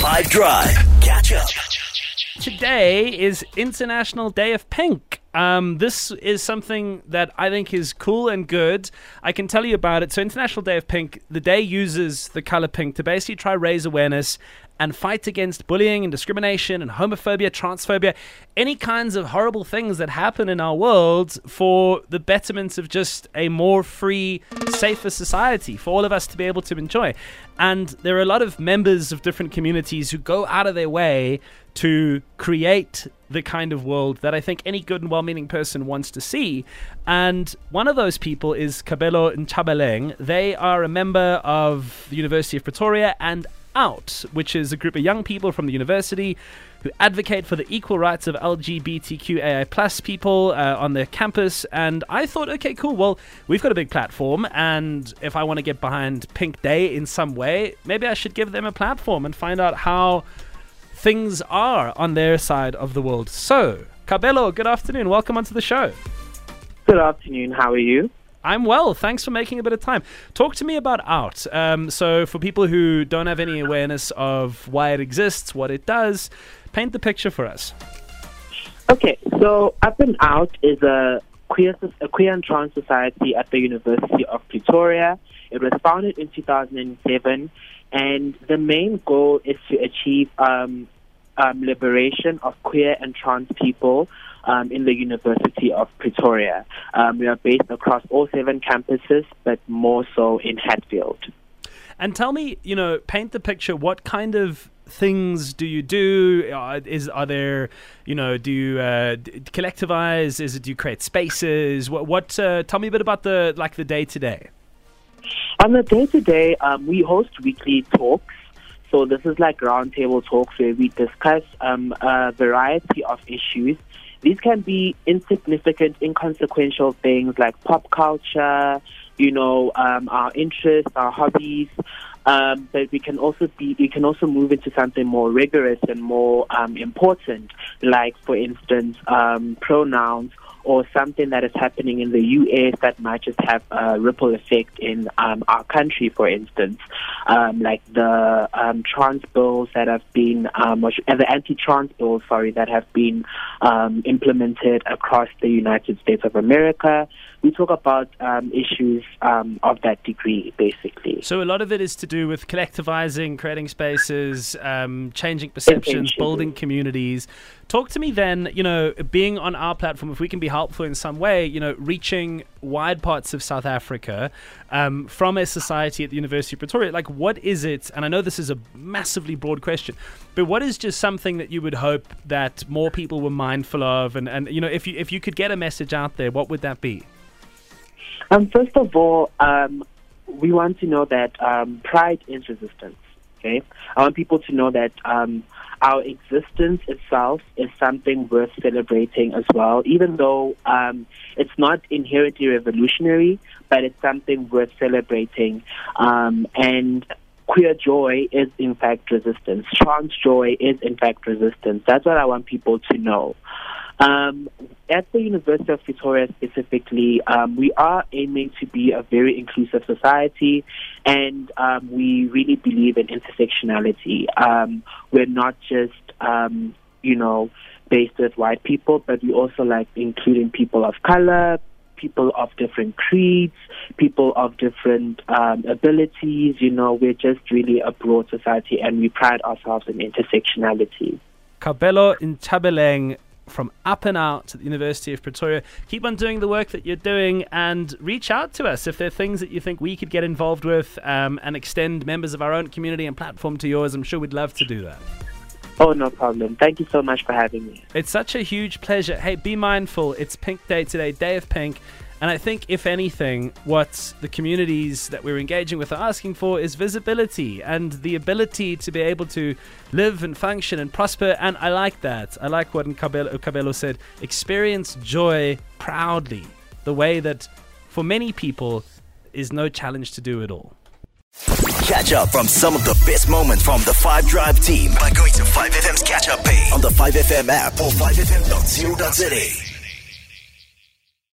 5 Drive. Catch up. Today is International Day of Pink. Um, this is something that I think is cool and good. I can tell you about it. So, International Day of Pink, the day uses the color pink to basically try raise awareness and fight against bullying and discrimination and homophobia, transphobia, any kinds of horrible things that happen in our world for the betterment of just a more free, safer society for all of us to be able to enjoy. And there are a lot of members of different communities who go out of their way to create the kind of world that I think any good and well meaning person wants to see. And one of those people is Kabelo Nchabeleng. They are a member of the University of Pretoria and out, which is a group of young people from the university who advocate for the equal rights of LGBTQAI plus people uh, on their campus. And I thought, okay, cool. Well, we've got a big platform, and if I want to get behind Pink Day in some way, maybe I should give them a platform and find out how things are on their side of the world. So, Kabelo, good afternoon. Welcome onto the show. Good afternoon. How are you? I'm well. Thanks for making a bit of time. Talk to me about Out. Um, so, for people who don't have any awareness of why it exists, what it does, paint the picture for us. Okay, so Up and Out is a queer, a queer and trans society at the University of Pretoria. It was founded in 2007, and the main goal is to achieve um, um, liberation of queer and trans people um, in the University of Pretoria. Um, we are based across all seven campuses, but more so in Hatfield. And tell me, you know, paint the picture. What kind of things do you do? Uh, is are there, you know, do you uh, collectivize? Is it do you create spaces? What? What? Uh, tell me a bit about the like the day to day. On the day to day, we host weekly talks. So this is like roundtable talks where we discuss um, a variety of issues these can be insignificant, inconsequential things like pop culture, you know, um, our interests, our hobbies. Um, but we can also be, we can also move into something more rigorous and more um, important, like, for instance, um, pronouns or something that is happening in the US that might just have a ripple effect in um, our country, for instance, um, like the um, trans bills that have been, um, uh, the anti-trans bills, sorry, that have been um, implemented across the United States of America. We talk about um, issues um, of that degree, basically. So a lot of it is to do with collectivizing, creating spaces, um, changing perceptions, building communities. Talk to me then, you know, being on our platform, if we can be helpful in some way, you know, reaching wide parts of South Africa um, from a society at the University of Pretoria. Like, what is it? And I know this is a massively broad question, but what is just something that you would hope that more people were mindful of? And, and you know, if you if you could get a message out there, what would that be? Um, first of all, um, we want to know that um, pride is resistance. Okay, I want people to know that um, our existence itself is something worth celebrating as well, even though um, it's not inherently revolutionary, but it's something worth celebrating. Um, and queer joy is in fact resistance. Trans joy is in fact resistance. That's what I want people to know. Um, at the University of Pretoria specifically, um, we are aiming to be a very inclusive society, and um, we really believe in intersectionality. Um, we're not just, um, you know, based with white people, but we also like including people of color, people of different creeds, people of different um, abilities. You know, we're just really a broad society, and we pride ourselves in intersectionality. Kabelo Nchabeleng from Up and Out at the University of Pretoria. Keep on doing the work that you're doing and reach out to us if there are things that you think we could get involved with um, and extend members of our own community and platform to yours. I'm sure we'd love to do that. Oh, no problem. Thank you so much for having me. It's such a huge pleasure. Hey, be mindful. It's Pink Day today, Day of Pink. And I think, if anything, what the communities that we're engaging with are asking for is visibility and the ability to be able to live and function and prosper. And I like that. I like what Kabelo, Kabelo said experience joy proudly, the way that for many people is no challenge to do it all. Catch up from some of the best moments from the 5 Drive team by going to 5FM's catch up page on the 5FM app or 5FM.co.za.